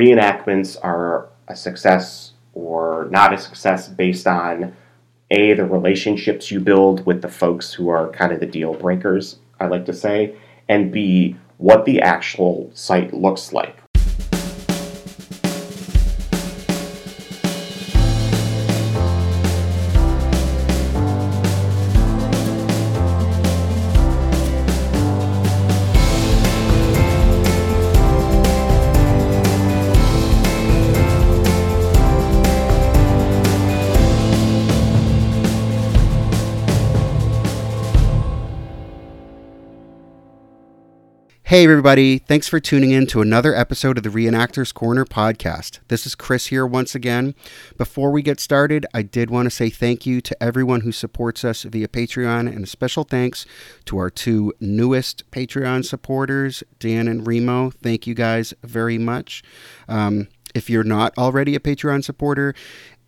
reenactments are a success or not a success based on a the relationships you build with the folks who are kind of the deal breakers i like to say and b what the actual site looks like Hey, everybody. Thanks for tuning in to another episode of the Reenactors Corner podcast. This is Chris here once again. Before we get started, I did want to say thank you to everyone who supports us via Patreon, and a special thanks to our two newest Patreon supporters, Dan and Remo. Thank you guys very much. Um, if you're not already a Patreon supporter,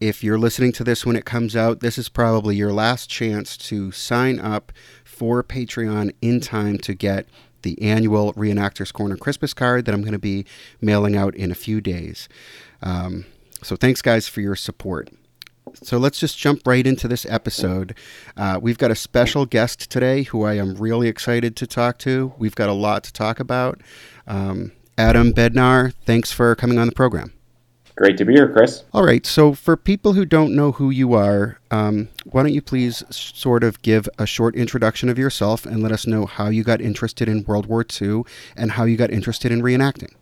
if you're listening to this when it comes out, this is probably your last chance to sign up for Patreon in time to get the annual Reenactors Corner Christmas card that I'm going to be mailing out in a few days. Um, so thanks, guys, for your support. So let's just jump right into this episode. Uh, we've got a special guest today who I am really excited to talk to. We've got a lot to talk about. Um, Adam Bednar, thanks for coming on the program. Great to be here, Chris. All right. So, for people who don't know who you are, um, why don't you please sort of give a short introduction of yourself and let us know how you got interested in World War II and how you got interested in reenacting?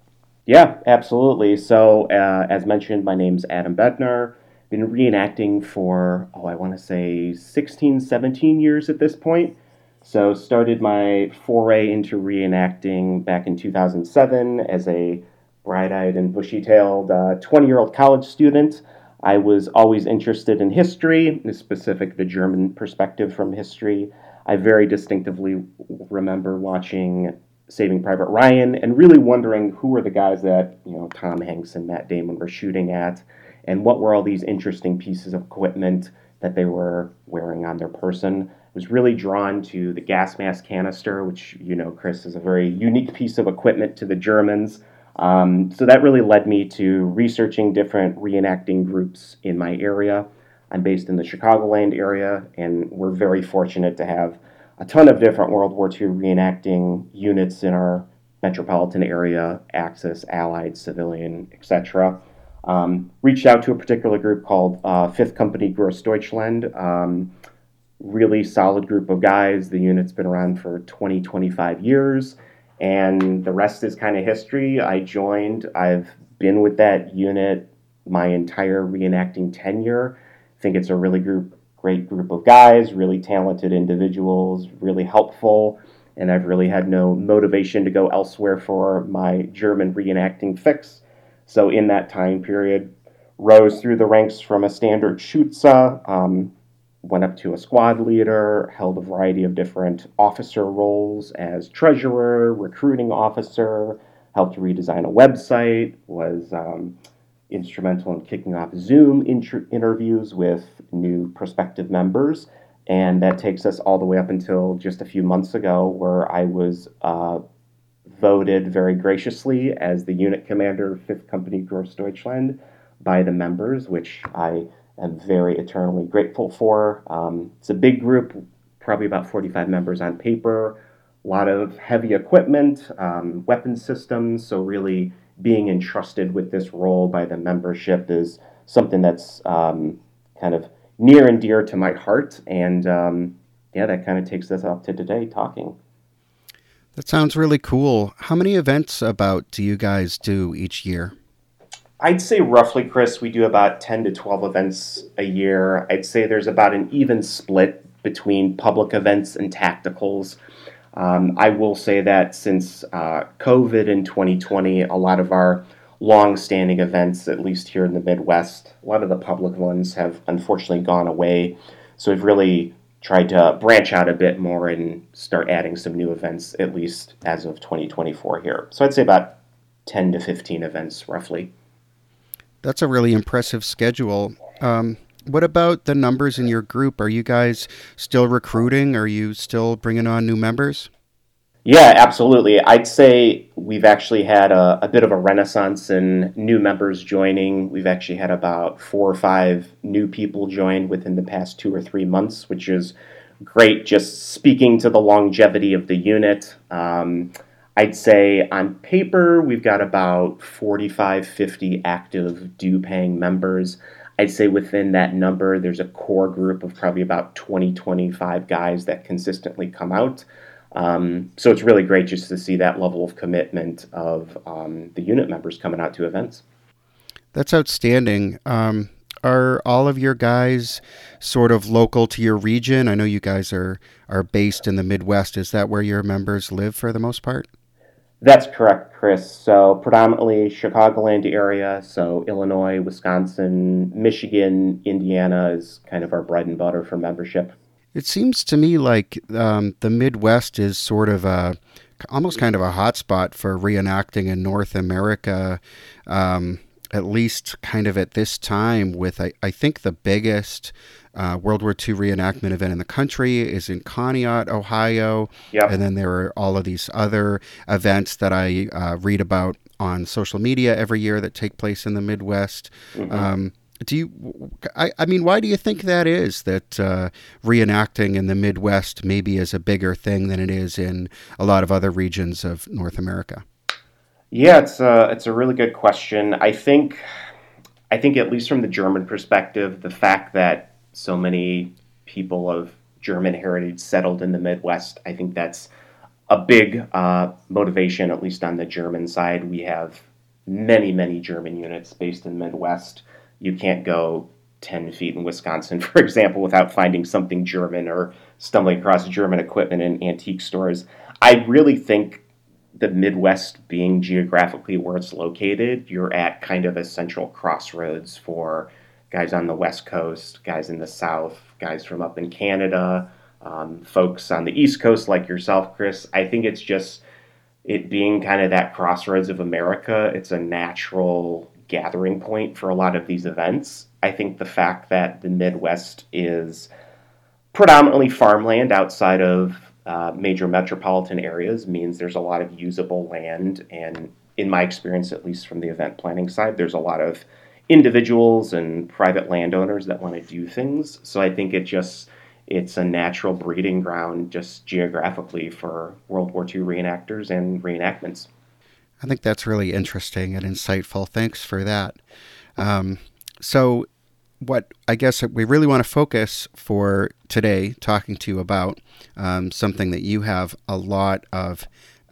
Yeah, absolutely. So, uh, as mentioned, my name's Adam Bednar. Been reenacting for, oh, I want to say 16, 17 years at this point. So, started my foray into reenacting back in 2007 as a bright eyed and bushy tailed 20 uh, year old college student. I was always interested in history, in specific the German perspective from history. I very distinctively remember watching Saving Private Ryan and really wondering who were the guys that you know Tom Hanks and Matt Damon were shooting at, and what were all these interesting pieces of equipment that they were wearing on their person. I was really drawn to the gas mask canister, which you know, Chris, is a very unique piece of equipment to the Germans. Um, so that really led me to researching different reenacting groups in my area. I'm based in the Chicagoland area, and we're very fortunate to have a ton of different World War II reenacting units in our metropolitan area, Axis, Allied, civilian, etc. Um, reached out to a particular group called uh, Fifth Company Grossdeutschland. Um, really solid group of guys. The unit's been around for 20, 25 years and the rest is kind of history. I joined, I've been with that unit my entire reenacting tenure. I think it's a really group, great group of guys, really talented individuals, really helpful, and I've really had no motivation to go elsewhere for my German reenacting fix. So in that time period, rose through the ranks from a standard Schütze, um, went up to a squad leader, held a variety of different officer roles as treasurer, recruiting officer, helped redesign a website, was um, instrumental in kicking off Zoom inter- interviews with new prospective members. And that takes us all the way up until just a few months ago, where I was uh, voted very graciously as the unit commander of 5th Company Grossdeutschland by the members, which I am very eternally grateful for. Um, it's a big group, probably about 45 members on paper, a lot of heavy equipment, um, weapon systems. So, really being entrusted with this role by the membership is something that's um, kind of near and dear to my heart. And um, yeah, that kind of takes us up to today talking. That sounds really cool. How many events about do you guys do each year? I'd say roughly, Chris, we do about 10 to 12 events a year. I'd say there's about an even split between public events and tacticals. Um, I will say that since uh, COVID in 2020, a lot of our long standing events, at least here in the Midwest, a lot of the public ones have unfortunately gone away. So we've really tried to branch out a bit more and start adding some new events, at least as of 2024 here. So I'd say about 10 to 15 events roughly. That's a really impressive schedule. Um, what about the numbers in your group? Are you guys still recruiting? Are you still bringing on new members? Yeah, absolutely. I'd say we've actually had a, a bit of a renaissance in new members joining. We've actually had about four or five new people join within the past two or three months, which is great, just speaking to the longevity of the unit. Um, I'd say on paper, we've got about 45, 50 active due paying members. I'd say within that number, there's a core group of probably about 20, 25 guys that consistently come out. Um, so it's really great just to see that level of commitment of um, the unit members coming out to events. That's outstanding. Um, are all of your guys sort of local to your region? I know you guys are are based in the Midwest. Is that where your members live for the most part? That's correct, Chris. So predominantly Chicagoland area. So Illinois, Wisconsin, Michigan, Indiana is kind of our bread and butter for membership. It seems to me like um, the Midwest is sort of a almost kind of a hotspot for reenacting in North America. Um, at least kind of at this time with I, I think the biggest uh, World War II reenactment event in the country is in Conneaut, Ohio. Yep. And then there are all of these other events that I uh, read about on social media every year that take place in the Midwest. Mm-hmm. Um, do you, I, I mean, why do you think that is that uh, reenacting in the Midwest maybe is a bigger thing than it is in a lot of other regions of North America? Yeah, it's a it's a really good question. I think I think at least from the German perspective, the fact that so many people of German heritage settled in the Midwest, I think that's a big uh, motivation, at least on the German side. We have many, many German units based in the Midwest. You can't go 10 feet in Wisconsin, for example, without finding something German or stumbling across German equipment in antique stores. I really think the Midwest being geographically where it's located, you're at kind of a central crossroads for guys on the West Coast, guys in the South, guys from up in Canada, um, folks on the East Coast like yourself, Chris. I think it's just it being kind of that crossroads of America, it's a natural gathering point for a lot of these events. I think the fact that the Midwest is predominantly farmland outside of uh, major metropolitan areas means there's a lot of usable land. And in my experience, at least from the event planning side, there's a lot of individuals and private landowners that want to do things. So I think it just it's a natural breeding ground just geographically for World War II reenactors and reenactments. I think that's really interesting and insightful. Thanks for that. Um, so what I guess we really want to focus for today, talking to you about um, something that you have a lot of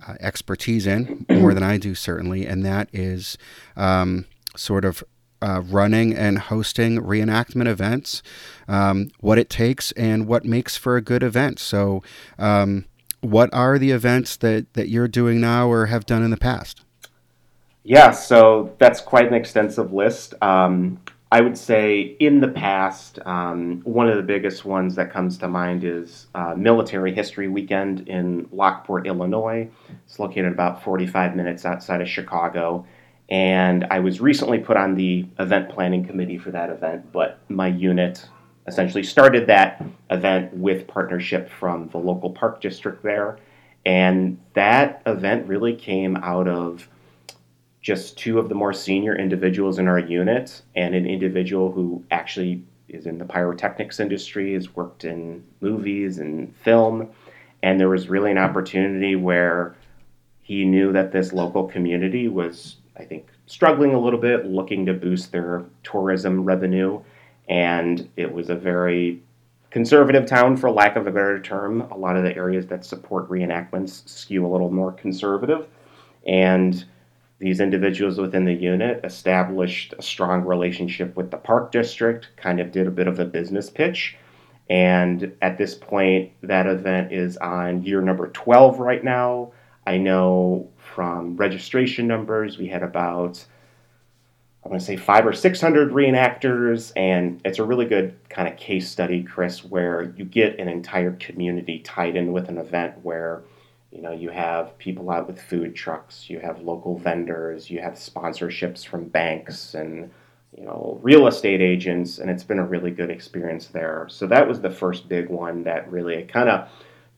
uh, expertise in, more than I do, certainly, and that is um, sort of uh, running and hosting reenactment events, um, what it takes, and what makes for a good event. So, um, what are the events that, that you're doing now or have done in the past? Yeah, so that's quite an extensive list. Um, I would say in the past, um, one of the biggest ones that comes to mind is uh, Military History Weekend in Lockport, Illinois. It's located about 45 minutes outside of Chicago. And I was recently put on the event planning committee for that event, but my unit essentially started that event with partnership from the local park district there. And that event really came out of just two of the more senior individuals in our unit and an individual who actually is in the pyrotechnics industry, has worked in movies and film. And there was really an opportunity where he knew that this local community was, I think, struggling a little bit, looking to boost their tourism revenue. And it was a very conservative town, for lack of a better term. A lot of the areas that support reenactments skew a little more conservative. And these individuals within the unit established a strong relationship with the park district, kind of did a bit of a business pitch. And at this point, that event is on year number 12 right now. I know from registration numbers, we had about, I want to say five or 600 reenactors. And it's a really good kind of case study, Chris, where you get an entire community tied in with an event where you know, you have people out with food trucks, you have local vendors, you have sponsorships from banks and you know, real estate agents, and it's been a really good experience there. So that was the first big one that really kind of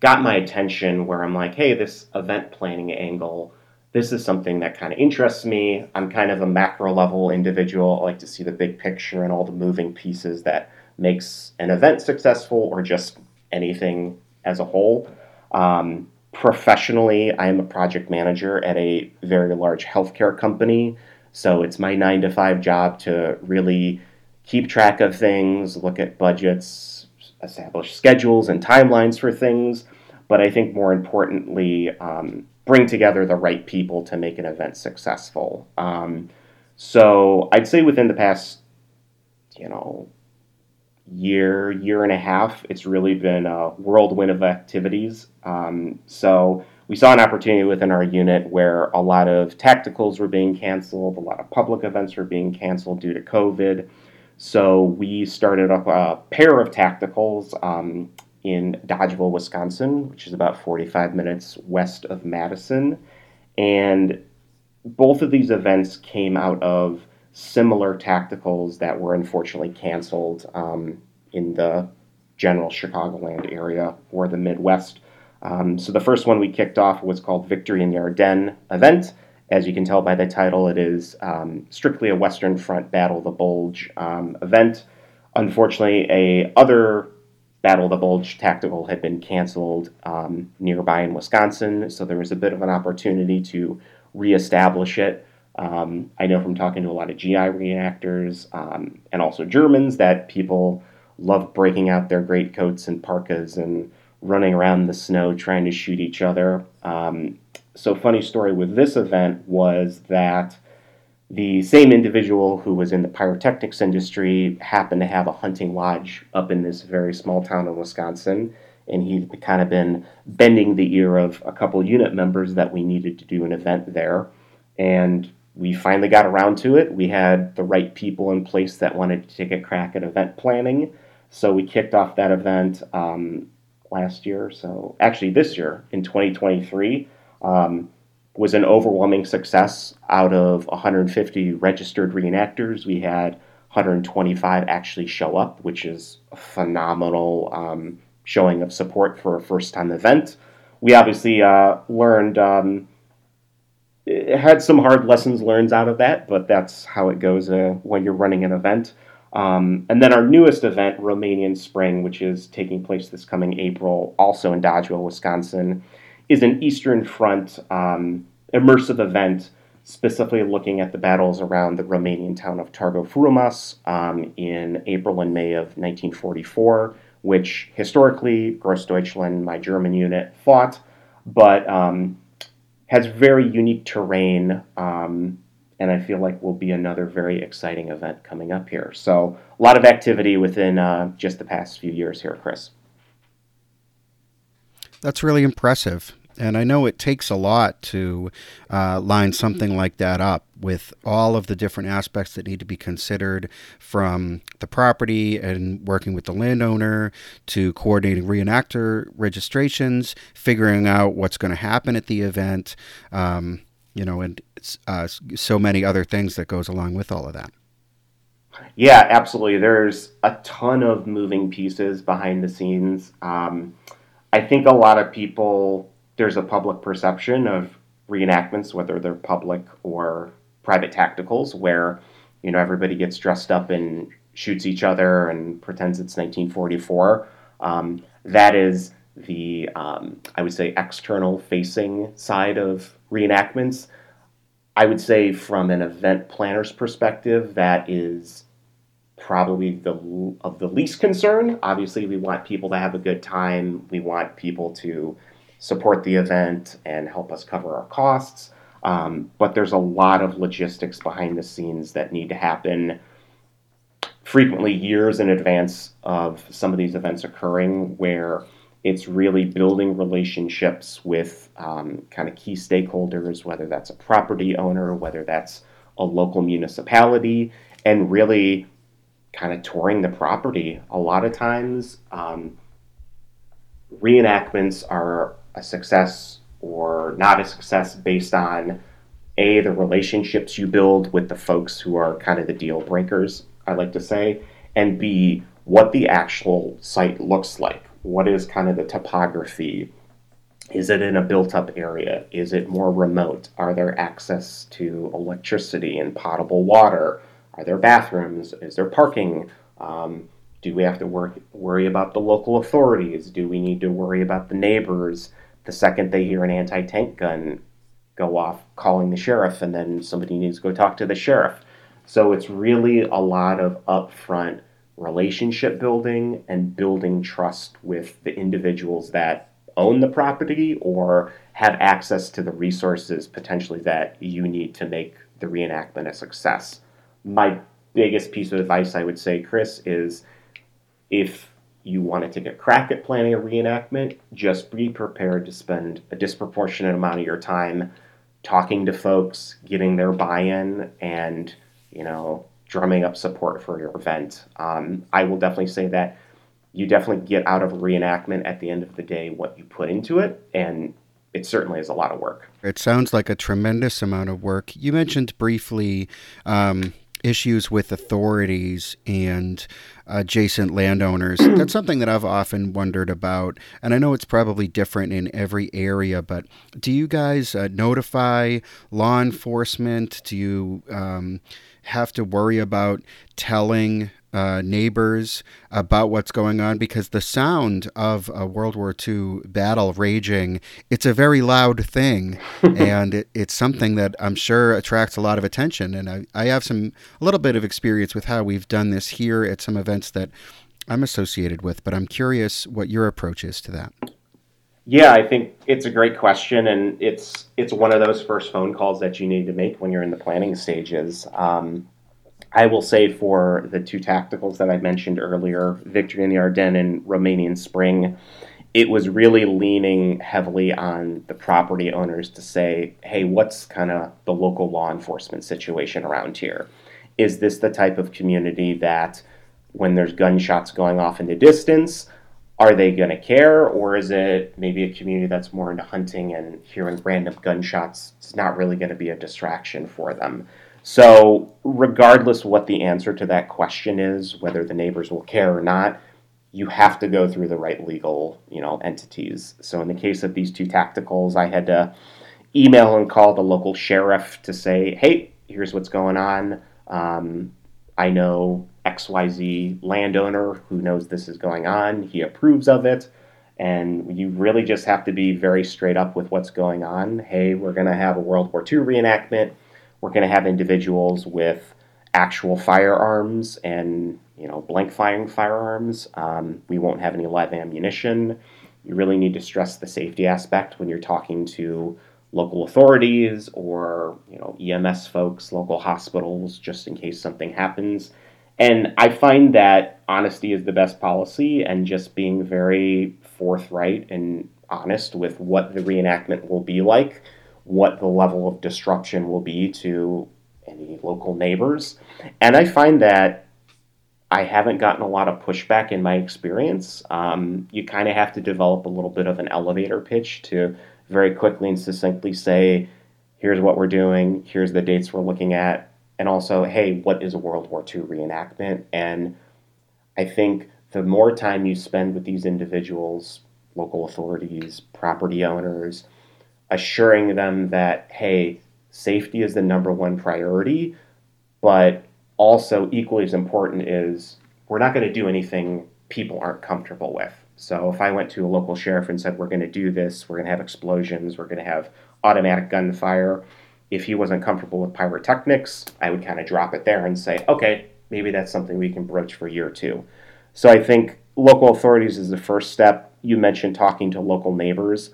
got my attention where I'm like, hey, this event planning angle, this is something that kind of interests me. I'm kind of a macro level individual. I like to see the big picture and all the moving pieces that makes an event successful or just anything as a whole. Um, professionally, I am a project manager at a very large healthcare company. So it's my nine to five job to really keep track of things, look at budgets, establish schedules and timelines for things. But I think more importantly, um, bring together the right people to make an event successful. Um, so I'd say within the past, you know, year, year and a half, it's really been a whirlwind of activities. Um, so we saw an opportunity within our unit where a lot of tacticals were being canceled, a lot of public events were being canceled due to COVID. So we started up a pair of tacticals um, in Dodgeville, Wisconsin, which is about 45 minutes west of Madison. And both of these events came out of similar tacticals that were unfortunately canceled um, in the general Chicagoland area or the Midwest. Um, so the first one we kicked off was called Victory in the Ardennes event. As you can tell by the title, it is um, strictly a Western Front Battle the Bulge um, event. Unfortunately, a other Battle of the Bulge tactical had been canceled um, nearby in Wisconsin, so there was a bit of an opportunity to reestablish it. Um, I know from talking to a lot of GI reenactors um, and also Germans that people love breaking out their greatcoats and parkas and running around in the snow trying to shoot each other. Um, so, funny story with this event was that the same individual who was in the pyrotechnics industry happened to have a hunting lodge up in this very small town in Wisconsin. And he'd kind of been bending the ear of a couple unit members that we needed to do an event there. And we finally got around to it. We had the right people in place that wanted to take a crack at event planning. So we kicked off that event um, last year. So actually, this year in 2023 um, was an overwhelming success. Out of 150 registered reenactors, we had 125 actually show up, which is a phenomenal um, showing of support for a first time event. We obviously uh, learned, um, had some hard lessons learned out of that, but that's how it goes uh, when you're running an event. Um, and then our newest event, Romanian Spring, which is taking place this coming April, also in Dodgeville, Wisconsin, is an Eastern Front um, immersive event specifically looking at the battles around the Romanian town of Targu Frumos um, in April and May of 1944, which historically Grossdeutschland, my German unit, fought, but um, has very unique terrain um, and I feel like will be another very exciting event coming up here. So a lot of activity within uh, just the past few years here, Chris. That's really impressive. And I know it takes a lot to uh, line something like that up with all of the different aspects that need to be considered from the property and working with the landowner to coordinating reenactor registrations, figuring out what's going to happen at the event. Um, you know, and uh, so many other things that goes along with all of that. Yeah, absolutely. There's a ton of moving pieces behind the scenes. Um, I think a lot of people, there's a public perception of reenactments, whether they're public or private tacticals, where you know everybody gets dressed up and shoots each other and pretends it's 1944. Um, that is the um, I would say external facing side of reenactments. I would say from an event planner's perspective, that is probably the of the least concern. Obviously, we want people to have a good time. We want people to support the event and help us cover our costs. Um, but there's a lot of logistics behind the scenes that need to happen frequently years in advance of some of these events occurring where it's really building relationships with um, kind of key stakeholders, whether that's a property owner, whether that's a local municipality, and really kind of touring the property. A lot of times, um, reenactments are a success or not a success based on a the relationships you build with the folks who are kind of the deal breakers. I like to say, and b what the actual site looks like What is kind of the topography? Is it in a built up area? Is it more remote? Are there access to electricity and potable water? Are there bathrooms? Is there parking? Um, do we have to work, worry about the local authorities? Do we need to worry about the neighbors? The second they hear an anti tank gun go off, calling the sheriff, and then somebody needs to go talk to the sheriff. So it's really a lot of upfront relationship building and building trust with the individuals that own the property or have access to the resources potentially that you need to make the reenactment a success. My biggest piece of advice I would say, Chris, is if you want to take a crack at planning a reenactment, just be prepared to spend a disproportionate amount of your time talking to folks, getting their buy in, and, you know, drumming up support for your event. Um, I will definitely say that you definitely get out of a reenactment at the end of the day what you put into it, and it certainly is a lot of work. It sounds like a tremendous amount of work. You mentioned briefly um, issues with authorities and adjacent landowners. That's something that I've often wondered about. And I know it's probably different in every area, but do you guys uh, notify law enforcement? Do you um, have to worry about telling uh, neighbors about what's going on because the sound of a World War II battle raging, it's a very loud thing. and it, it's something that I'm sure attracts a lot of attention. And I, I have some, a little bit of experience with how we've done this here at some events that I'm associated with, but I'm curious what your approach is to that. Yeah, I think it's a great question, and it's it's one of those first phone calls that you need to make when you're in the planning stages. Um, I will say for the two tacticals that I mentioned earlier, Victory in the Ardennes and Romanian Spring, it was really leaning heavily on the property owners to say, hey, what's kind of the local law enforcement situation around here? Is this the type of community that when there's gunshots going off in the distance, are they going to care? Or is it maybe a community that's more into hunting and hearing random gunshots? It's not really going to be a distraction for them. So, regardless what the answer to that question is, whether the neighbors will care or not, you have to go through the right legal, you know, entities. So, in the case of these two tacticals, I had to email and call the local sheriff to say, "Hey, here's what's going on. Um, I know XYZ landowner who knows this is going on. He approves of it." And you really just have to be very straight up with what's going on. Hey, we're going to have a World War II reenactment we're going to have individuals with actual firearms and you know blank firing firearms. Um, we won't have any live ammunition. You really need to stress the safety aspect when you're talking to local authorities or you know EMS folks, local hospitals, just in case something happens. And I find that honesty is the best policy, and just being very forthright and honest with what the reenactment will be like what the level of disruption will be to any local neighbors. And I find that I haven't gotten a lot of pushback in my experience. Um, you kind of have to develop a little bit of an elevator pitch to very quickly and succinctly say, here's what we're doing, here's the dates we're looking at, and also, hey, what is a World War II reenactment? And I think the more time you spend with these individuals, local authorities, property owners, assuring them that, hey, safety is the number one priority, but also equally as important is we're not going to do anything people aren't comfortable with. So if I went to a local sheriff and said, we're going to do this, we're going to have explosions, we're going to have automatic gunfire, if he wasn't comfortable with pyrotechnics, I would kind of drop it there and say, okay, maybe that's something we can broach for year two. So I think local authorities is the first step. You mentioned talking to local neighbors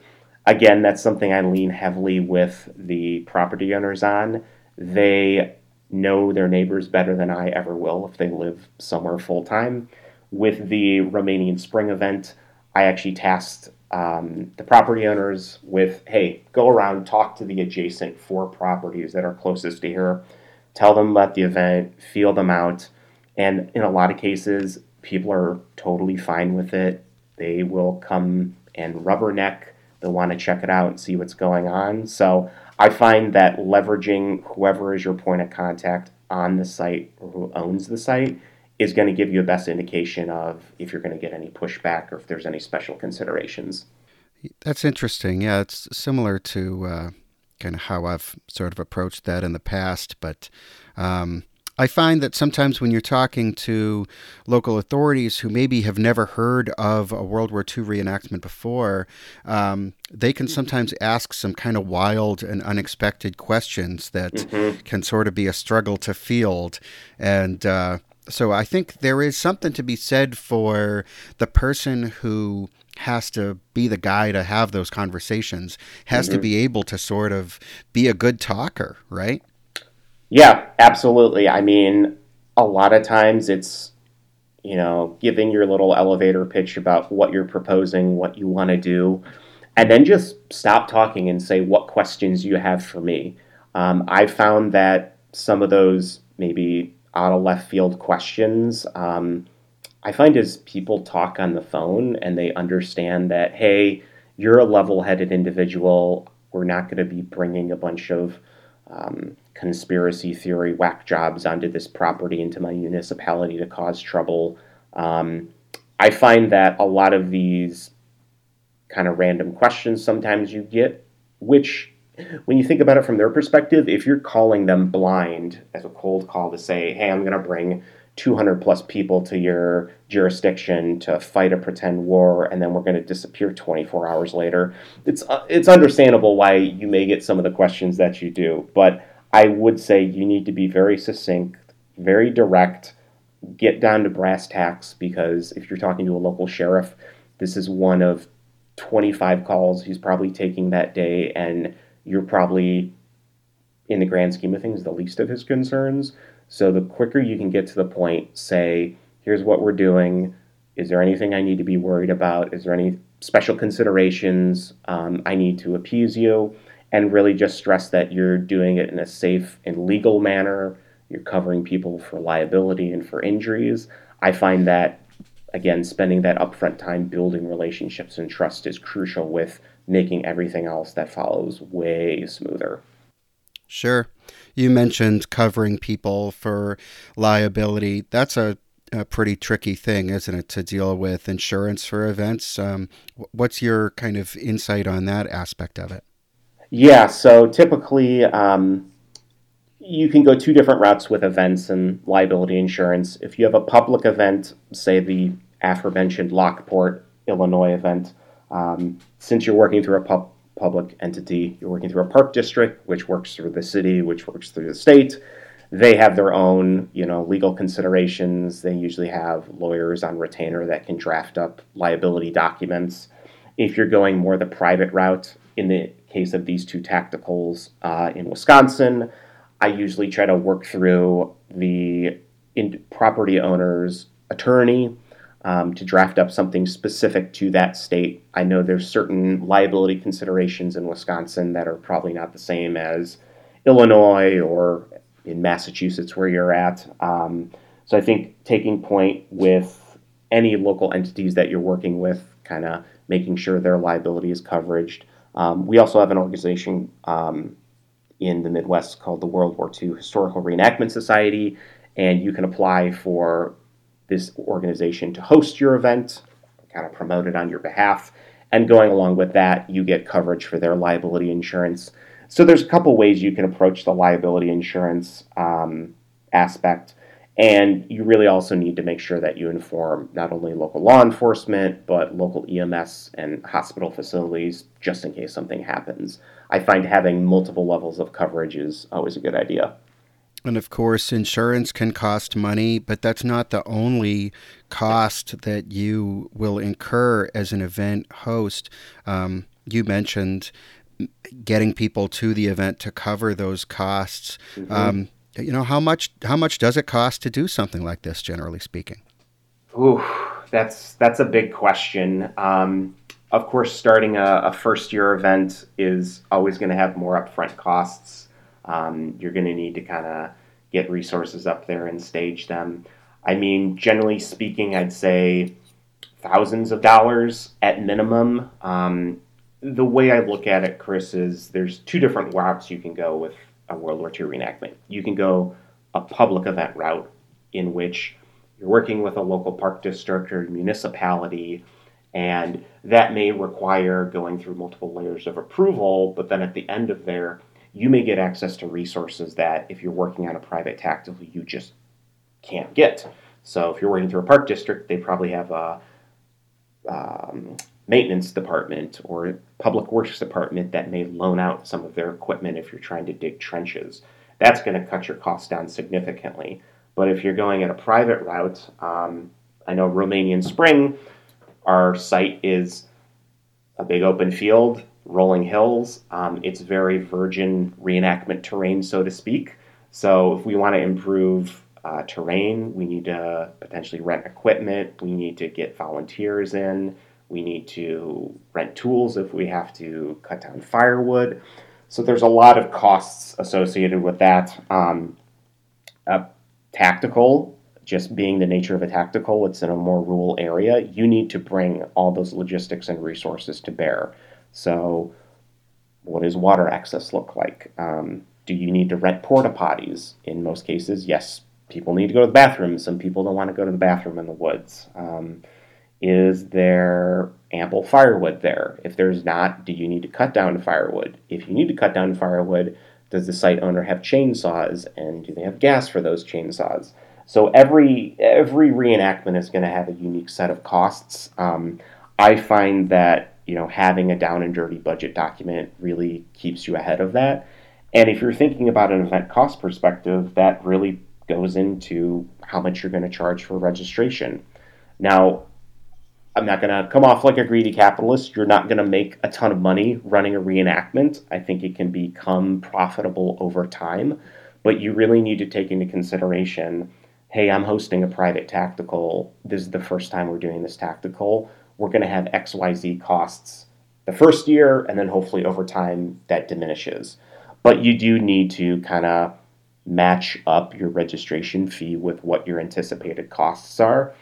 again, that's something I lean heavily with the property owners on. They know their neighbors better than I ever will if they live somewhere full time. With the Romanian Spring event, I actually tasked um, the property owners with hey, go around, talk to the adjacent four properties that are closest to here, tell them about the event, feel them out. And in a lot of cases, people are totally fine with it. They will come and rubberneck They'll want to check it out and see what's going on. So I find that leveraging whoever is your point of contact on the site or who owns the site is going to give you a best indication of if you're going to get any pushback or if there's any special considerations. That's interesting. Yeah, it's similar to uh, kind of how I've sort of approached that in the past, but. Um, I find that sometimes when you're talking to local authorities who maybe have never heard of a World War II reenactment before, um, they can sometimes ask some kind of wild and unexpected questions that mm-hmm. can sort of be a struggle to field. And uh, so I think there is something to be said for the person who has to be the guy to have those conversations, has mm-hmm. to be able to sort of be a good talker, right? Yeah, absolutely. I mean, a lot of times it's, you know, giving your little elevator pitch about what you're proposing, what you want to do, and then just stop talking and say what questions you have for me. Um, I found that some of those maybe out of left field questions, um, I find as people talk on the phone and they understand that, hey, you're a level headed individual. We're not going to be bringing a bunch of um, conspiracy theory whack jobs onto this property into my municipality to cause trouble. Um, I find that a lot of these kind of random questions sometimes you get, which when you think about it from their perspective, if you're calling them blind as a cold call to say, hey, I'm going to bring 200 plus people to your jurisdiction to fight a pretend war and then we're going to disappear 24 hours later it's uh, it's understandable why you may get some of the questions that you do but i would say you need to be very succinct very direct get down to brass tacks because if you're talking to a local sheriff this is one of 25 calls he's probably taking that day and you're probably in the grand scheme of things the least of his concerns so the quicker you can get to the point, say, here's what we're doing. Is there anything I need to be worried about? Is there any special considerations um, I need to appease you? And really just stress that you're doing it in a safe and legal manner. You're covering people for liability and for injuries. I find that, again, spending that upfront time building relationships and trust is crucial with making everything else that follows way smoother. Sure. You mentioned covering people for liability. That's a, a pretty tricky thing, isn't it, to deal with insurance for events? Um, what's your kind of insight on that aspect of it? Yeah, so typically um, you can go two different routes with events and liability insurance. If you have a public event, say the aforementioned Lockport, Illinois event, um, since you're working through a pub public entity. You're working through a park district, which works through the city, which works through the state. They have their own, you know, legal considerations. They usually have lawyers on retainer that can draft up liability documents. If you're going more the private route, in the case of these two tacticals uh, in Wisconsin, I usually try to work through the property owner's attorney um, to draft up something specific to that state. I know there's certain liability considerations in Wisconsin that are probably not the same as Illinois or in Massachusetts where you're at. Um, so I think taking point with any local entities that you're working with, kind of making sure their liability is covered. Um, we also have an organization um, in the Midwest called the World War II Historical Reenactment Society, and you can apply for this organization to host your event, kind of promote it on your behalf. And going along with that, you get coverage for their liability insurance. So there's a couple ways you can approach the liability insurance um, aspect. And you really also need to make sure that you inform not only local law enforcement, but local EMS and hospital facilities just in case something happens. I find having multiple levels of coverage is always a good idea. And of course, insurance can cost money, but that's not the only cost that you will incur as an event host. Um, you mentioned getting people to the event to cover those costs. Mm-hmm. Um, you know how much how much does it cost to do something like this, generally speaking? Ooh, that's that's a big question. Um, of course, starting a, a first year event is always going to have more upfront costs um, you're going to need to kind of get resources up there and stage them. I mean, generally speaking, I'd say thousands of dollars at minimum. Um, the way I look at it, Chris, is there's two different routes you can go with a World War II reenactment. You can go a public event route in which you're working with a local park district or municipality, and that may require going through multiple layers of approval, but then at the end of there, you may get access to resources that if you're working on a private tactical, you just can't get. So if you're working through a park district, they probably have a um, maintenance department or public works department that may loan out some of their equipment if you're trying to dig trenches. That's going to cut your costs down significantly. But if you're going at a private route, um, I know Romanian Spring, our site is a big open field, rolling hills. Um, it's very virgin reenactment terrain, so to speak. So if we want to improve uh, terrain, we need to potentially rent equipment, we need to get volunteers in, we need to rent tools if we have to cut down firewood. So there's a lot of costs associated with that. Um, tactical, just being the nature of a tactical, it's in a more rural area. You need to bring all those logistics and resources to bear. So, what does water access look like? Um, do you need to rent porta potties? In most cases, yes, people need to go to the bathroom. Some people don't want to go to the bathroom in the woods. Um, is there ample firewood there? If there's not, do you need to cut down firewood? If you need to cut down firewood, does the site owner have chainsaws and do they have gas for those chainsaws? So every every reenactment is going to have a unique set of costs. Um, I find that you know having a down and dirty budget document really keeps you ahead of that. And if you're thinking about an event cost perspective, that really goes into how much you're going to charge for registration. Now, I'm not going to come off like a greedy capitalist. You're not going to make a ton of money running a reenactment. I think it can become profitable over time, but you really need to take into consideration hey, I'm hosting a private tactical. This is the first time we're doing this tactical. We're going to have XYZ costs the first year, and then hopefully over time that diminishes. But you do need to kind of match up your registration fee with what your anticipated costs are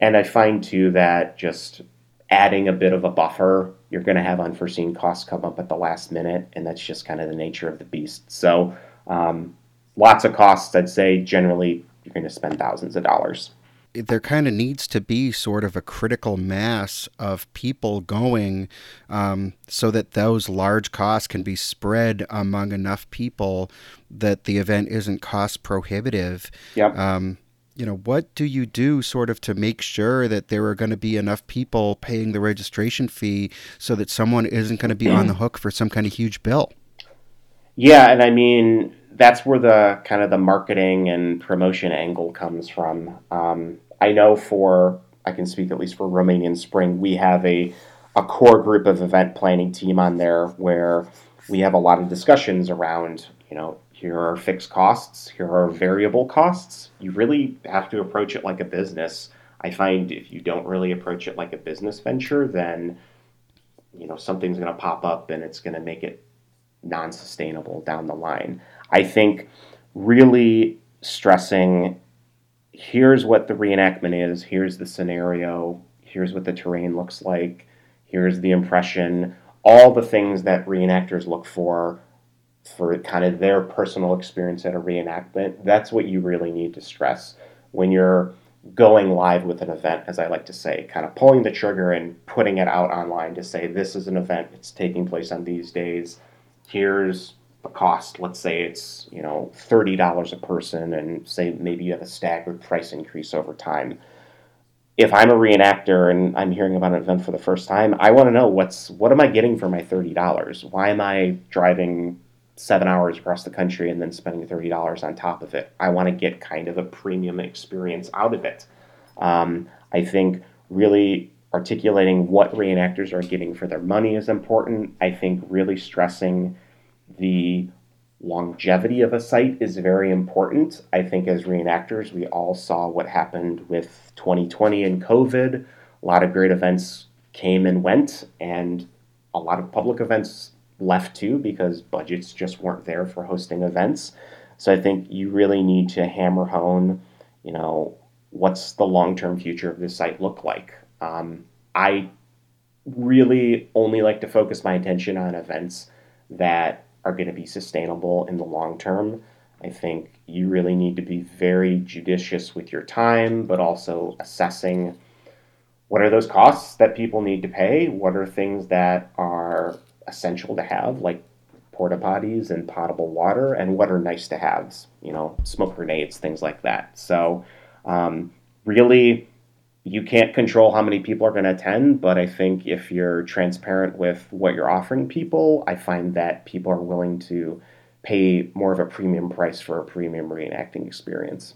and I find too that just adding a bit of a buffer, you're going to have unforeseen costs come up at the last minute, and that's just kind of the nature of the beast. So, um, lots of costs, I'd say generally you're going to spend thousands of dollars. There kind of needs to be sort of a critical mass of people going um, so that those large costs can be spread among enough people that the event isn't cost prohibitive. Yep. Um, you know, what do you do sort of to make sure that there are going to be enough people paying the registration fee so that someone isn't going to be on the hook for some kind of huge bill? Yeah, and I mean that's where the kind of the marketing and promotion angle comes from. Um, I know for I can speak at least for Romanian Spring, we have a a core group of event planning team on there where we have a lot of discussions around you know here are fixed costs, here are variable costs. You really have to approach it like a business. I find if you don't really approach it like a business venture, then you know something's going to pop up and it's going to make it non-sustainable down the line. I think really stressing here's what the reenactment is, here's the scenario, here's what the terrain looks like, here's the impression, all the things that reenactors look for for kind of their personal experience at a reenactment, that's what you really need to stress when you're going live with an event, as I like to say, kind of pulling the trigger and putting it out online to say, this is an event, it's taking place on these days. Here's the cost. Let's say it's, you know, $30 a person, and say maybe you have a staggered price increase over time. If I'm a reenactor and I'm hearing about an event for the first time, I want to know what's what am I getting for my $30? Why am I driving seven hours across the country and then spending $30 on top of it. I want to get kind of a premium experience out of it. Um, I think really articulating what reenactors are getting for their money is important. I think really stressing the longevity of a site is very important. I think as reenactors, we all saw what happened with 2020 and COVID. A lot of great events came and went, and a lot of public events left too because budgets just weren't there for hosting events. So I think you really need to hammer home, you know, what's the long term future of this site look like. Um, I really only like to focus my attention on events that are going to be sustainable in the long term. I think you really need to be very judicious with your time, but also assessing what are those costs that people need to pay? What are things that are essential to have, like porta potties and potable water, and what are nice to haves, you know, smoke grenades, things like that. So, um, really, you can't control how many people are going to attend, but I think if you're transparent with what you're offering people, I find that people are willing to pay more of a premium price for a premium reenacting experience.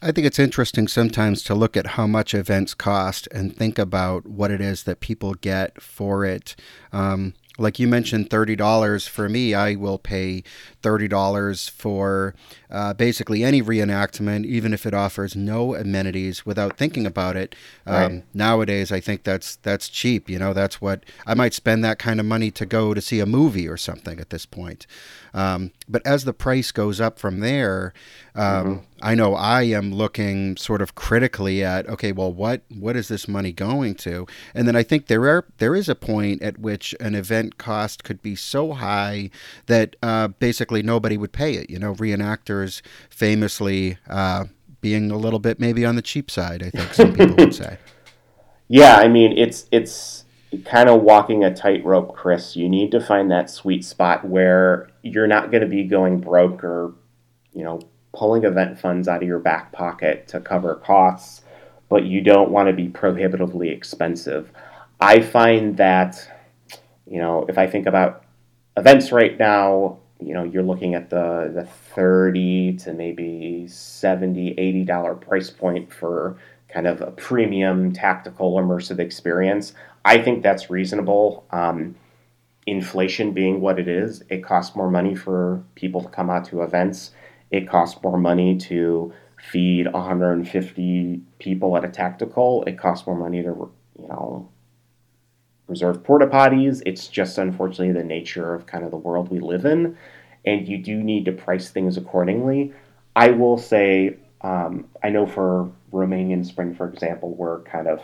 I think it's interesting sometimes to look at how much events cost and think about what it is that people get for it. Um, like you mentioned, $30 for me, I will pay $30 for uh, basically any reenactment, even if it offers no amenities without thinking about it. Um, right. Nowadays, I think that's that's cheap. You know, that's what I might spend that kind of money to go to see a movie or something at this point. Um, but as the price goes up from there, um, mm-hmm. I know I am looking sort of critically at okay, well, what what is this money going to? And then I think there are there is a point at which an event cost could be so high that uh, basically nobody would pay it. You know, reenactors famously uh, being a little bit maybe on the cheap side. I think some people would say. Yeah, I mean it's it's kind of walking a tightrope, Chris. You need to find that sweet spot where you're not going to be going broke or, you know, pulling event funds out of your back pocket to cover costs, but you don't want to be prohibitively expensive. I find that, you know, if I think about events right now, you know, you're looking at the, the 30 to maybe 70, 80 dollar price point for kind of a premium tactical immersive experience. I think that's reasonable. Um, inflation being what it is, it costs more money for people to come out to events. It costs more money to feed 150 people at a tactical. It costs more money to, you know, reserve porta potties. It's just unfortunately the nature of kind of the world we live in, and you do need to price things accordingly. I will say, um, I know for Romanian Spring, for example, we're kind of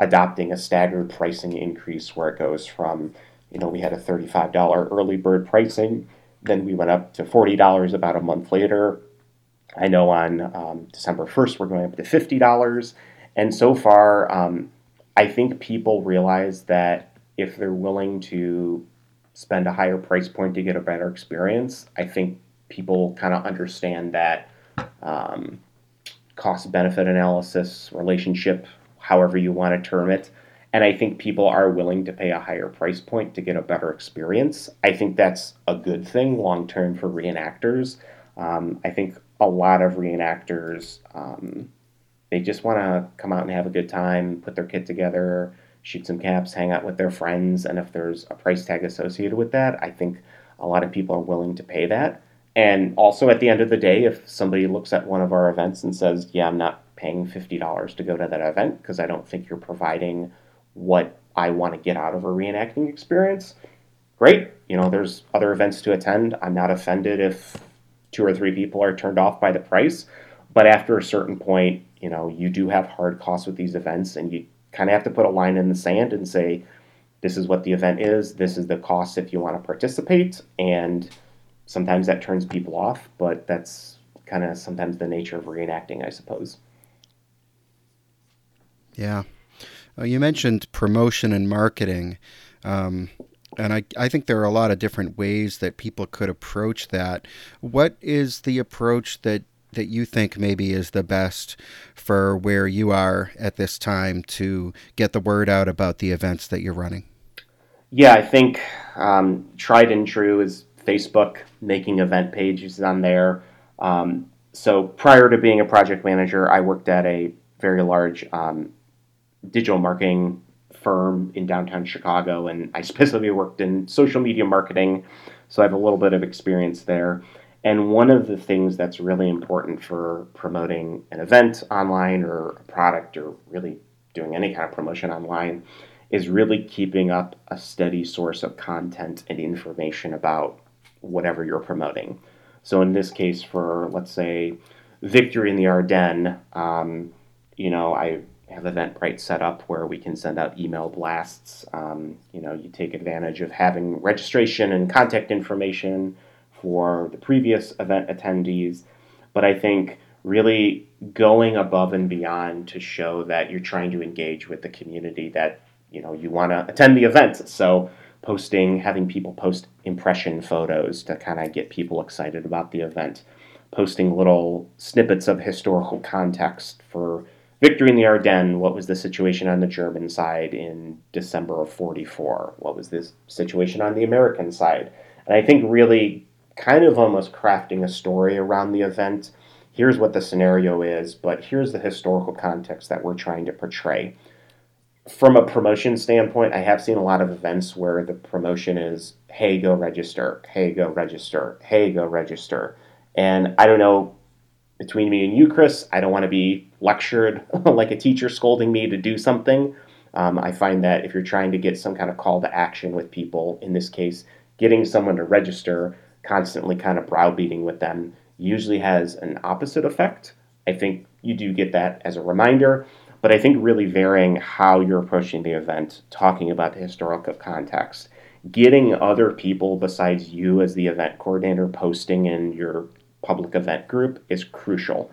adopting a staggered pricing increase where it goes from, you know, we had a $35 early bird pricing, then we went up to $40 about a month later. I know on um, December 1st, we're going up to $50. And so far, um, I think people realize that if they're willing to spend a higher price point to get a better experience, I think people kind of understand that um, cost benefit analysis relationship however you want to term it. And I think people are willing to pay a higher price point to get a better experience. I think that's a good thing long term for reenactors. Um, I think a lot of reenactors, um, they just want to come out and have a good time, put their kit together, shoot some caps, hang out with their friends. And if there's a price tag associated with that, I think a lot of people are willing to pay that. And also, at the end of the day, if somebody looks at one of our events and says, Yeah, I'm not paying $50 to go to that event because I don't think you're providing what I want to get out of a reenacting experience, great. You know, there's other events to attend. I'm not offended if two or three people are turned off by the price. But after a certain point, you know, you do have hard costs with these events, and you kind of have to put a line in the sand and say, this is what the event is, this is the cost if you want to participate. And sometimes that turns people off, but that's kind of sometimes the nature of reenacting, I suppose. Yeah. Uh, you mentioned promotion and marketing. Um, and I, I think there are a lot of different ways that people could approach that. What is the approach that, that you think maybe is the best for where you are at this time to get the word out about the events that you're running? Yeah, I think um, tried and true is Facebook, making event pages on there. Um, so prior to being a project manager, I worked at a very large um, digital marketing firm in downtown Chicago, and I specifically worked in social media marketing, so I have a little bit of experience there. And one of the things that's really important for promoting an event online or a product or really doing any kind of promotion online is really keeping up a steady source of content and information about whatever you're promoting. So in this case, for let's say Victory in the Ardennes, um, you know, I have Eventbrite set up where we can send out email blasts. Um, you know, you take advantage of having registration and contact information for the previous event attendees. But I think really going above and beyond to show that you're trying to engage with the community that you know you want to attend the event. So posting, having people post impression photos to kind of get people excited about the event, posting little snippets of historical context for victory in the Ardennes. What was the situation on the German side in December of 44? What was this situation on the American side? And I think really kind of almost crafting a story around the event. Here's what the scenario is, but here's the historical context that we're trying to portray. From a promotion standpoint, I have seen a lot of events where the promotion is, hey, go register, hey, go register, hey, go register. And I don't know, between me and you, Chris, I don't want to be lectured like a teacher scolding me to do something. Um, I find that if you're trying to get some kind of call to action with people, in this case, getting someone to register, constantly kind of browbeating with them usually has an opposite effect. I think you do get that as a reminder, but I think really varying how you're approaching the event, talking about the historical context, getting other people besides you as the event coordinator posting in your public event group is crucial.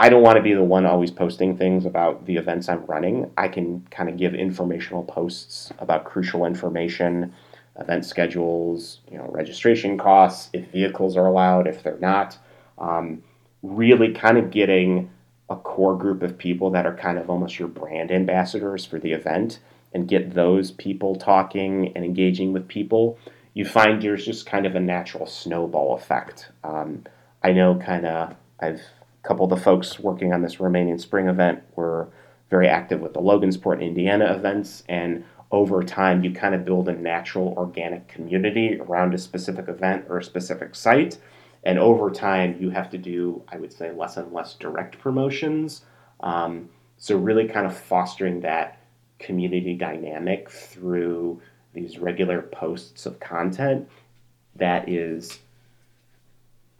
I don't want to be the one always posting things about the events I'm running. I can kind of give informational posts about crucial information event schedules, you know, registration costs, if vehicles are allowed, if they're not. Um, really kind of getting a core group of people that are kind of almost your brand ambassadors for the event and get those people talking and engaging with people, you find there's just kind of a natural snowball effect. Um, I know kind of, I've couple of the folks working on this Romanian Spring event were very active with the Logansport, Indiana events, and over time you kind of build a natural organic community around a specific event or a specific site. And over time you have to do i would say less and less direct promotions. Um, so really kind of fostering that community dynamic through these regular posts of content that is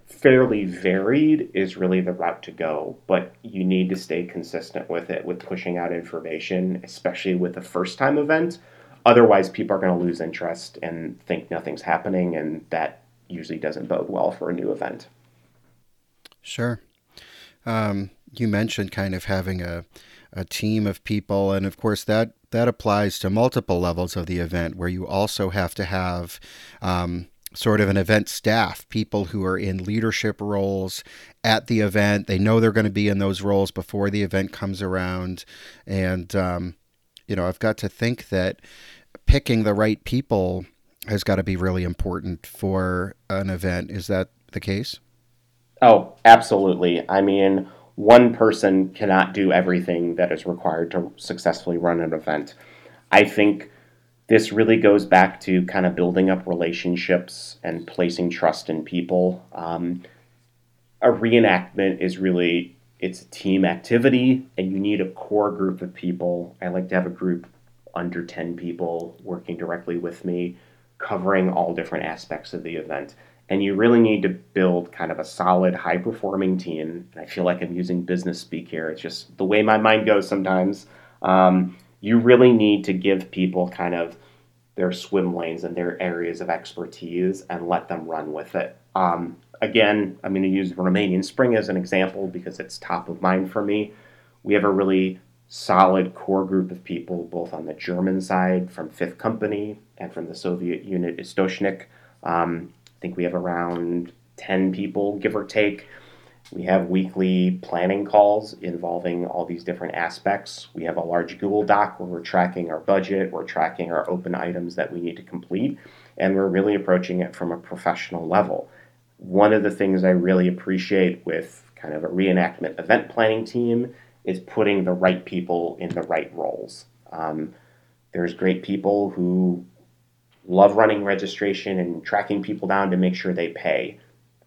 fairly varied is really the route to go, but you need to stay consistent with it with pushing out information, especially with a first time event. Otherwise, people are going to lose interest and think nothing's happening, and that usually doesn't bode well for a new event. Sure. Um, you mentioned kind of having a, a team of people, and of course, that, that applies to multiple levels of the event where you also have to have. Um, sort of an event staff, people who are in leadership roles at the event. They know they're going to be in those roles before the event comes around. And, um, you know, I've got to think that picking the right people has got to be really important for an event. Is that the case? Oh, absolutely. I mean, one person cannot do everything that is required to successfully run an event. I think this really goes back to kind of building up relationships and placing trust in people. Um, a reenactment is really it's a team activity and you need a core group of people. I like to have a group under 10 people working directly with me covering all different aspects of the event. And you really need to build kind of a solid high performing team. And i feel like i'm using business speak here. It's just the way my mind goes sometimes. Um, you really need to give people kind of their swim lanes and their areas of expertise and let them run with it. Um, again, I'm going to use Romanian Spring as an example because it's top of mind for me. We have a really solid core group of people, both on the German side from Fifth Company and from the Soviet unit Istochnik. Um, I think we have around 10 people, give or take. We have weekly planning calls involving all these different aspects. We have a large Google Doc where we're tracking our budget, we're tracking our open items that we need to complete, and we're really approaching it from a professional level. One of the things I really appreciate with kind of a reenactment event planning team is putting the right people in the right roles. Um, there's great people who love running registration and tracking people down to make sure they pay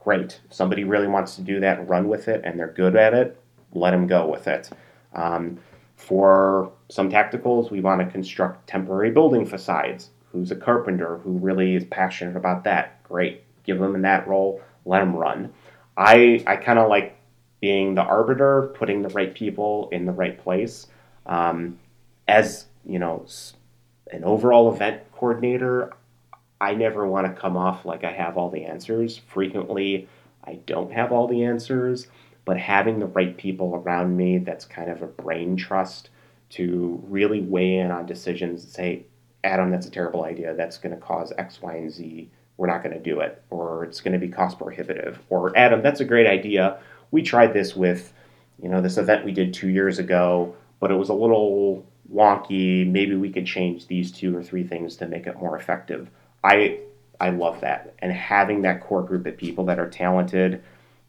great. If somebody really wants to do that and run with it and they're good at it, let them go with it. Um, for some tacticals, we want to construct temporary building facades. Who's a carpenter who really is passionate about that? Great. Give them in that role, let them run. I, I kind of like being the arbiter, putting the right people in the right place. Um, as you know, an overall event coordinator, I never want to come off like I have all the answers. Frequently, I don't have all the answers, but having the right people around me that's kind of a brain trust to really weigh in on decisions and say, Adam, that's a terrible idea. That's going to cause X, Y, and Z. We're not going to do it. Or it's going to be cost prohibitive. Or Adam, that's a great idea. We tried this with, you know, this event we did two years ago, but it was a little wonky. Maybe we could change these two or three things to make it more effective. I I love that. And having that core group of people that are talented,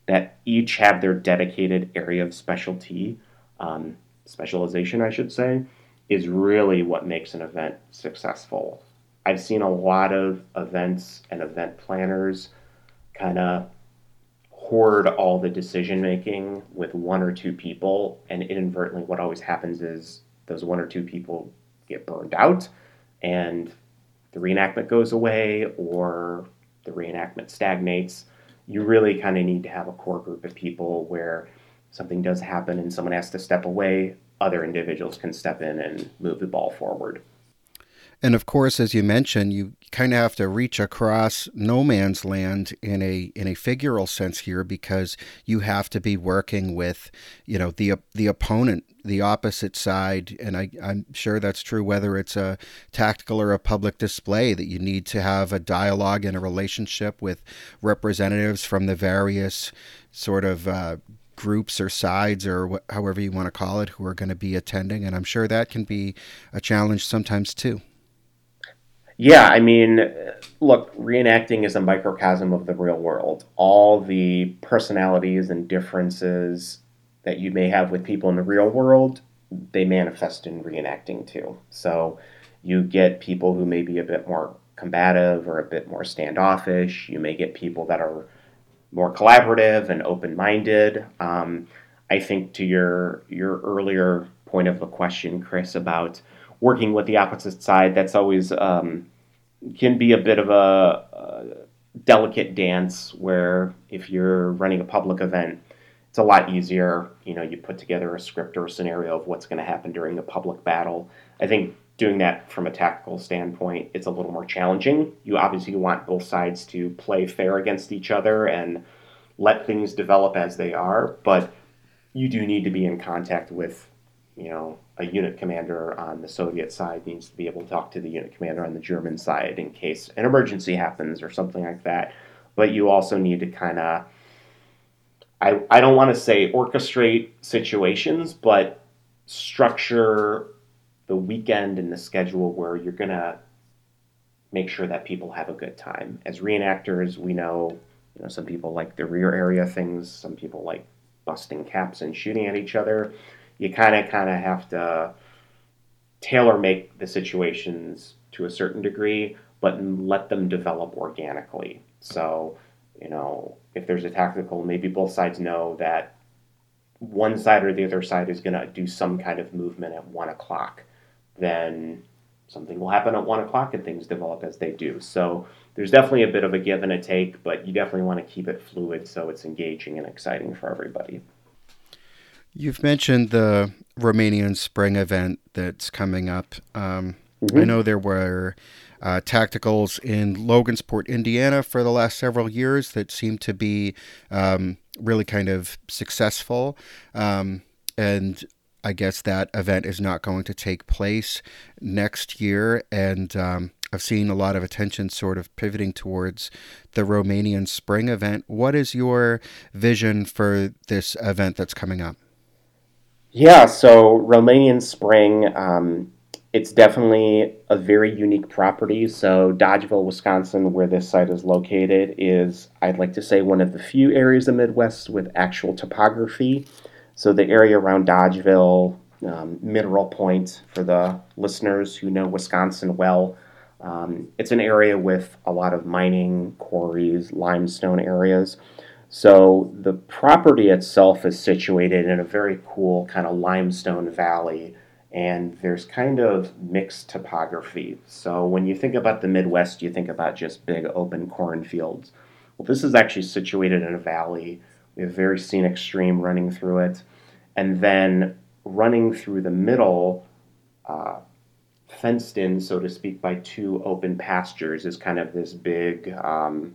that each have their dedicated area of specialty, um, specialization, I should say, is really what makes an event successful. I've seen a lot of events and event planners kind of hoard all the decision making with one or two people, and inadvertently, what always happens is those one or two people get burned out, and the reenactment goes away or the reenactment stagnates. You really kind of need to have a core group of people where something does happen and someone has to step away, other individuals can step in and move the ball forward. And of course, as you mentioned, you kind of have to reach across no man's land in a in a figural sense here because you have to be working with, you know, the the opponent, the opposite side, and I, I'm sure that's true whether it's a tactical or a public display that you need to have a dialogue and a relationship with representatives from the various sort of uh, groups or sides or wh- however you want to call it who are going to be attending, and I'm sure that can be a challenge sometimes too. Yeah, I mean, look, reenacting is a microcosm of the real world. All the personalities and differences that you may have with people in the real world, they manifest in reenacting too. So you get people who may be a bit more combative or a bit more standoffish. You may get people that are more collaborative and open-minded. Um, I think to your your earlier point of the question, Chris, about working with the opposite side, that's always um, can be a bit of a, a, delicate dance where if you're running a public event, it's a lot easier. You know, you put together a script or a scenario of what's going to happen during a public battle. I think doing that from a tactical standpoint, it's a little more challenging. You obviously want both sides to play fair against each other and let things develop as they are, but you do need to be in contact with, you know, a unit commander on the Soviet side needs to be able to talk to the unit commander on the German side in case an emergency happens or something like that. But you also need to kind of, I, I don't want to say orchestrate situations, but structure the weekend and the schedule where you're going to make sure that people have a good time. As reenactors, we know, you know, some people like the rear area things, some people like busting caps and shooting at each other you kind of kind of have to tailor make the situations to a certain degree, but let them develop organically. So, you know, if there's a tactical, maybe both sides know that one side or the other side is going to do some kind of movement at one o'clock. Then something will happen at one o'clock and things develop as they do. So there's definitely a bit of a give and a take, but you definitely want to keep it fluid so it's engaging and exciting for everybody. You've mentioned the Romanian Spring event that's coming up. Um, mm-hmm. I know there were uh, tacticals in Logansport, Indiana, for the last several years that seemed to be um, really kind of successful. Um, and I guess that event is not going to take place next year. And um, I've seen a lot of attention sort of pivoting towards the Romanian Spring event. What is your vision for this event that's coming up? Yeah, so Romanian Spring, um, it's definitely a very unique property. So, Dodgeville, Wisconsin, where this site is located, is, I'd like to say, one of the few areas of the Midwest with actual topography. So, the area around Dodgeville, um, Mineral Point, for the listeners who know Wisconsin well, um, it's an area with a lot of mining, quarries, limestone areas. So the property itself is situated in a very cool kind of limestone valley, and there's kind of mixed topography. So when you think about the Midwest, you think about just big open cornfields. Well, this is actually situated in a valley. We have a very scenic stream running through it. And then running through the middle, uh, fenced in, so to speak, by two open pastures, is kind of this big um,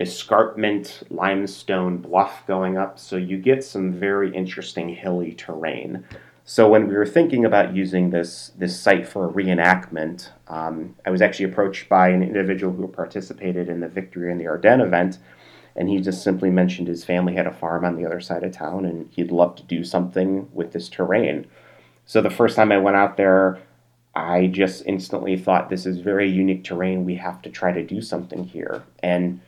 escarpment limestone bluff going up. So you get some very interesting hilly terrain. So when we were thinking about using this this site for a reenactment, um, I was actually approached by an individual who participated in the Victory in the Ardennes event, and he just simply mentioned his family had a farm on the other side of town, and he'd love to do something with this terrain. So the first time I went out there, I just instantly thought this is very unique terrain. We have to try to do something here, and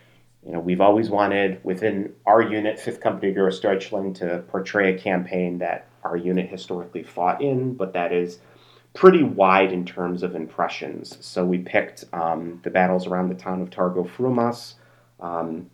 you know, we've always wanted within our unit, 5th Company Grossdeutschland, to portray a campaign that our unit historically fought in, but that is pretty wide in terms of impressions. So we picked um, the battles around the town of Targu Frumos, um,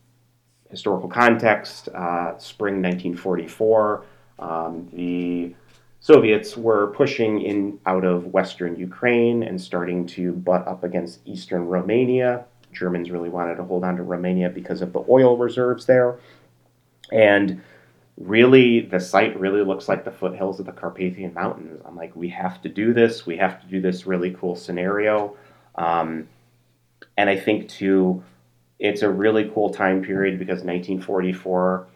historical context, uh, spring 1944. Um, the Soviets were pushing in out of western Ukraine and starting to butt up against eastern Romania Germans really wanted to hold on to Romania because of the oil reserves there. And really, the site really looks like the foothills of the Carpathian Mountains. I'm like, we have to do this. We have to do this really cool scenario. Um, and I think, too, it's a really cool time period because 1944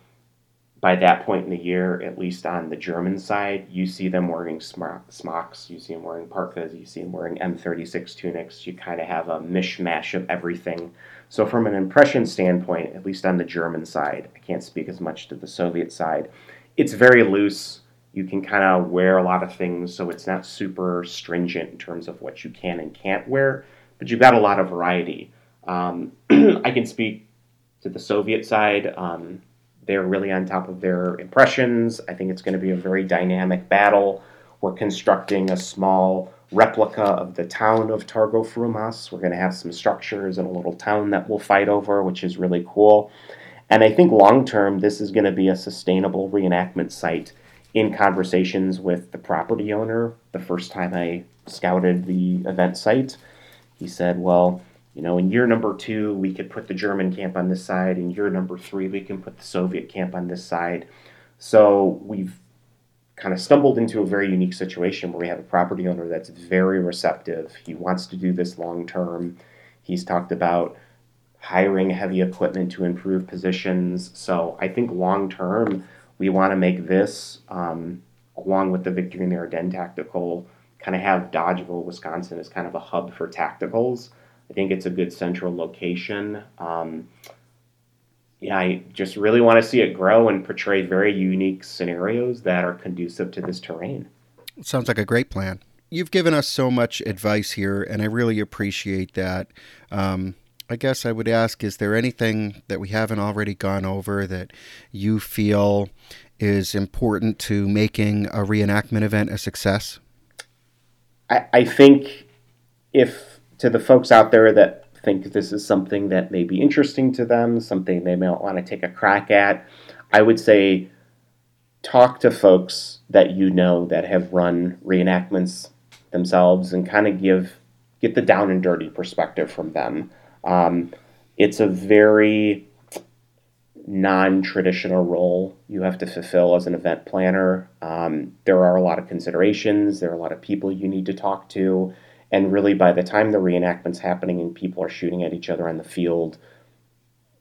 by that point in the year, at least on the German side, you see them wearing smocks, you see them wearing parkas, you see them wearing M36 tunics. You kind of have a mishmash of everything. So, from an impression standpoint, at least on the German side, I can't speak as much to the Soviet side, it's very loose. You can kind of wear a lot of things, so it's not super stringent in terms of what you can and can't wear, but you've got a lot of variety. Um, I can speak to the Soviet side. Um, they're really on top of their impressions. I think it's going to be a very dynamic battle. We're constructing a small replica of the town of Targu Frumos. We're going to have some structures and a little town that we'll fight over, which is really cool. And I think long term, this is going to be a sustainable reenactment site in conversations with the property owner. The first time I scouted the event site, he said, Well, you know, in year number two, we could put the German camp on this side. In year number three, we can put the Soviet camp on this side. So we've kind of stumbled into a very unique situation where we have a property owner that's very receptive. He wants to do this long term. He's talked about hiring heavy equipment to improve positions. So I think long term, we want to make this, um, along with the Victory in the Ardennes tactical, kind of have Dodgeville, Wisconsin as kind of a hub for tacticals I think it's a good central location. Um, yeah, I just really want to see it grow and portray very unique scenarios that are conducive to this terrain. Sounds like a great plan. You've given us so much advice here, and I really appreciate that. Um, I guess I would ask is there anything that we haven't already gone over that you feel is important to making a reenactment event a success? I, I think if to the folks out there that think this is something that may be interesting to them, something they may want to take a crack at, I would say talk to folks that you know that have run reenactments themselves and kind of give get the down and dirty perspective from them. Um, it's a very non-traditional role you have to fulfill as an event planner. Um, there are a lot of considerations. There are a lot of people you need to talk to. And really, by the time the reenactment's happening and people are shooting at each other on the field,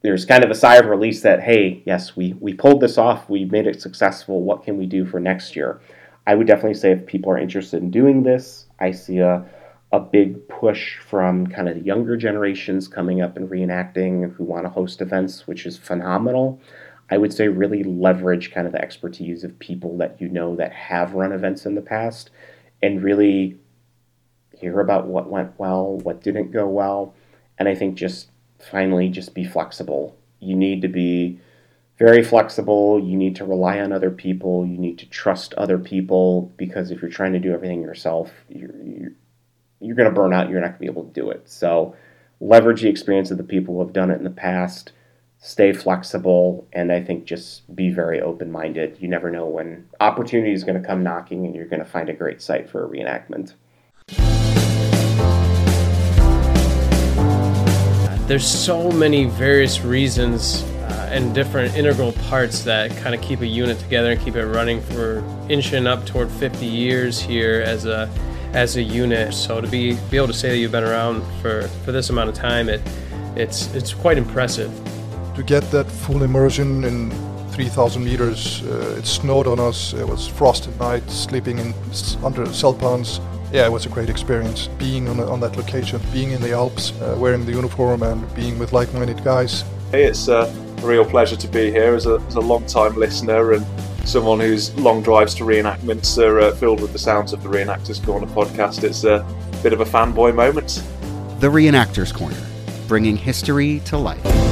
there's kind of a sigh of release that, hey, yes, we, we pulled this off, we made it successful. What can we do for next year? I would definitely say if people are interested in doing this, I see a, a big push from kind of the younger generations coming up and reenacting who want to host events, which is phenomenal. I would say really leverage kind of the expertise of people that you know that have run events in the past and really hear about what went well, what didn't go well, and I think just finally just be flexible. You need to be very flexible. You need to rely on other people. You need to trust other people because if you're trying to do everything yourself, you're, you're, you're going to burn out. You're not going to be able to do it. So leverage the experience of the people who have done it in the past. Stay flexible, and I think just be very open minded. You never know when opportunity is going to come knocking, and you're going to find a great site for a reenactment. There's so many various reasons uh, and different integral parts that kind of keep a unit together and keep it running for inching up toward 50 years here as a as a unit. So to be be able to say that you've been around for, for this amount of time, it it's it's quite impressive. To get that full immersion in 3,000 meters, uh, it snowed on us. It was frost at night, sleeping in under Zeltbahns. Yeah, it was a great experience being on, on that location, being in the Alps, uh, wearing the uniform, and being with like-minded guys. Hey, it's a real pleasure to be here as a, as a long-time listener and someone whose long drives to reenactments are uh, filled with the sounds of the Reenactors Corner podcast. It's a bit of a fanboy moment. The Reenactors Corner, bringing history to life.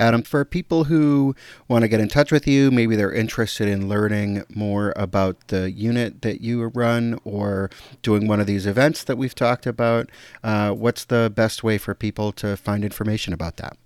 Adam, for people who want to get in touch with you, maybe they're interested in learning more about the unit that you run or doing one of these events that we've talked about, uh, what's the best way for people to find information about that?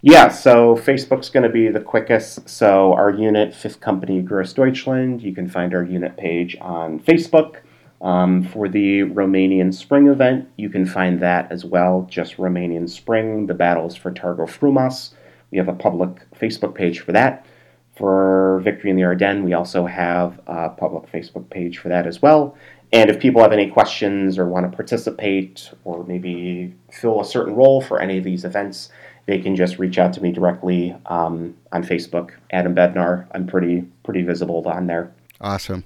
Yeah, so Facebook's going to be the quickest. So our unit, Fifth Company Grossdeutschland, you can find our unit page on Facebook. Um, for the Romanian Spring event, you can find that as well, just Romanian Spring, the battles for Târgu Frumos. We have a public Facebook page for that. For Victory in the Ardennes, we also have a public Facebook page for that as well. And if people have any questions or want to participate or maybe fill a certain role for any of these events, they can just reach out to me directly um, on Facebook, Adam Bednar. I'm pretty pretty visible on there. Awesome.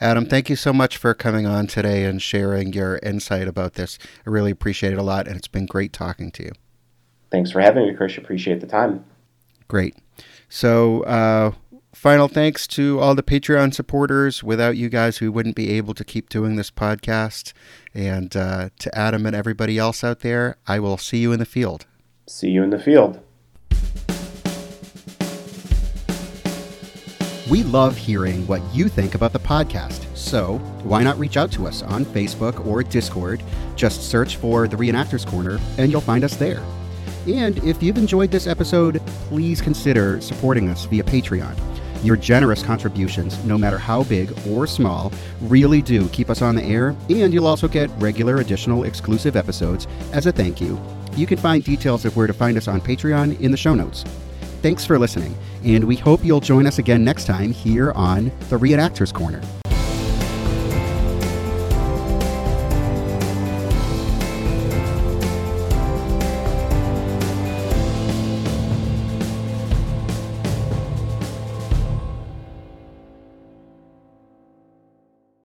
Adam, thank you so much for coming on today and sharing your insight about this. I really appreciate it a lot, and it's been great talking to you. Thanks for having me, Chris. Appreciate the time. Great. So, uh, final thanks to all the Patreon supporters. Without you guys, we wouldn't be able to keep doing this podcast. And uh, to Adam and everybody else out there, I will see you in the field. See you in the field. We love hearing what you think about the podcast. So, why not reach out to us on Facebook or Discord? Just search for the Reenactors Corner and you'll find us there. And if you've enjoyed this episode, please consider supporting us via Patreon. Your generous contributions, no matter how big or small, really do keep us on the air, and you'll also get regular additional exclusive episodes as a thank you. You can find details of where to find us on Patreon in the show notes. Thanks for listening, and we hope you'll join us again next time here on the Reenactors Corner.